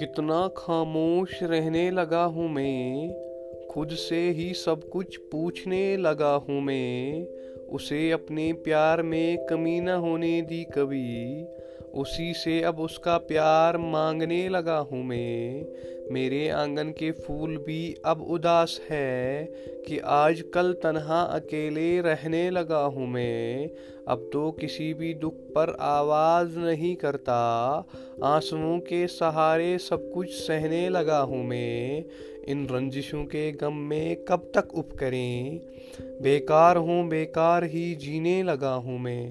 کتنا خاموش رہنے لگا ہوں میں، خود سے ہی سب کچھ پوچھنے لگا ہوں میں، اسے اپنے پیار میں کمی نہ ہونے دی کبھی۔ اسی سے اب اس کا پیار مانگنے لگا ہوں میں۔ میرے آنگن کے پھول بھی اب اداس ہے کہ آج کل تنہا اکیلے رہنے لگا ہوں میں۔ اب تو کسی بھی دکھ پر آواز نہیں کرتا۔ آنسوؤں کے سہارے سب کچھ سہنے لگا ہوں میں۔ ان رنجشوں کے غم میں کب تک اپ کریں؟ بیکار ہوں بیکار ہی جینے لگا ہوں میں۔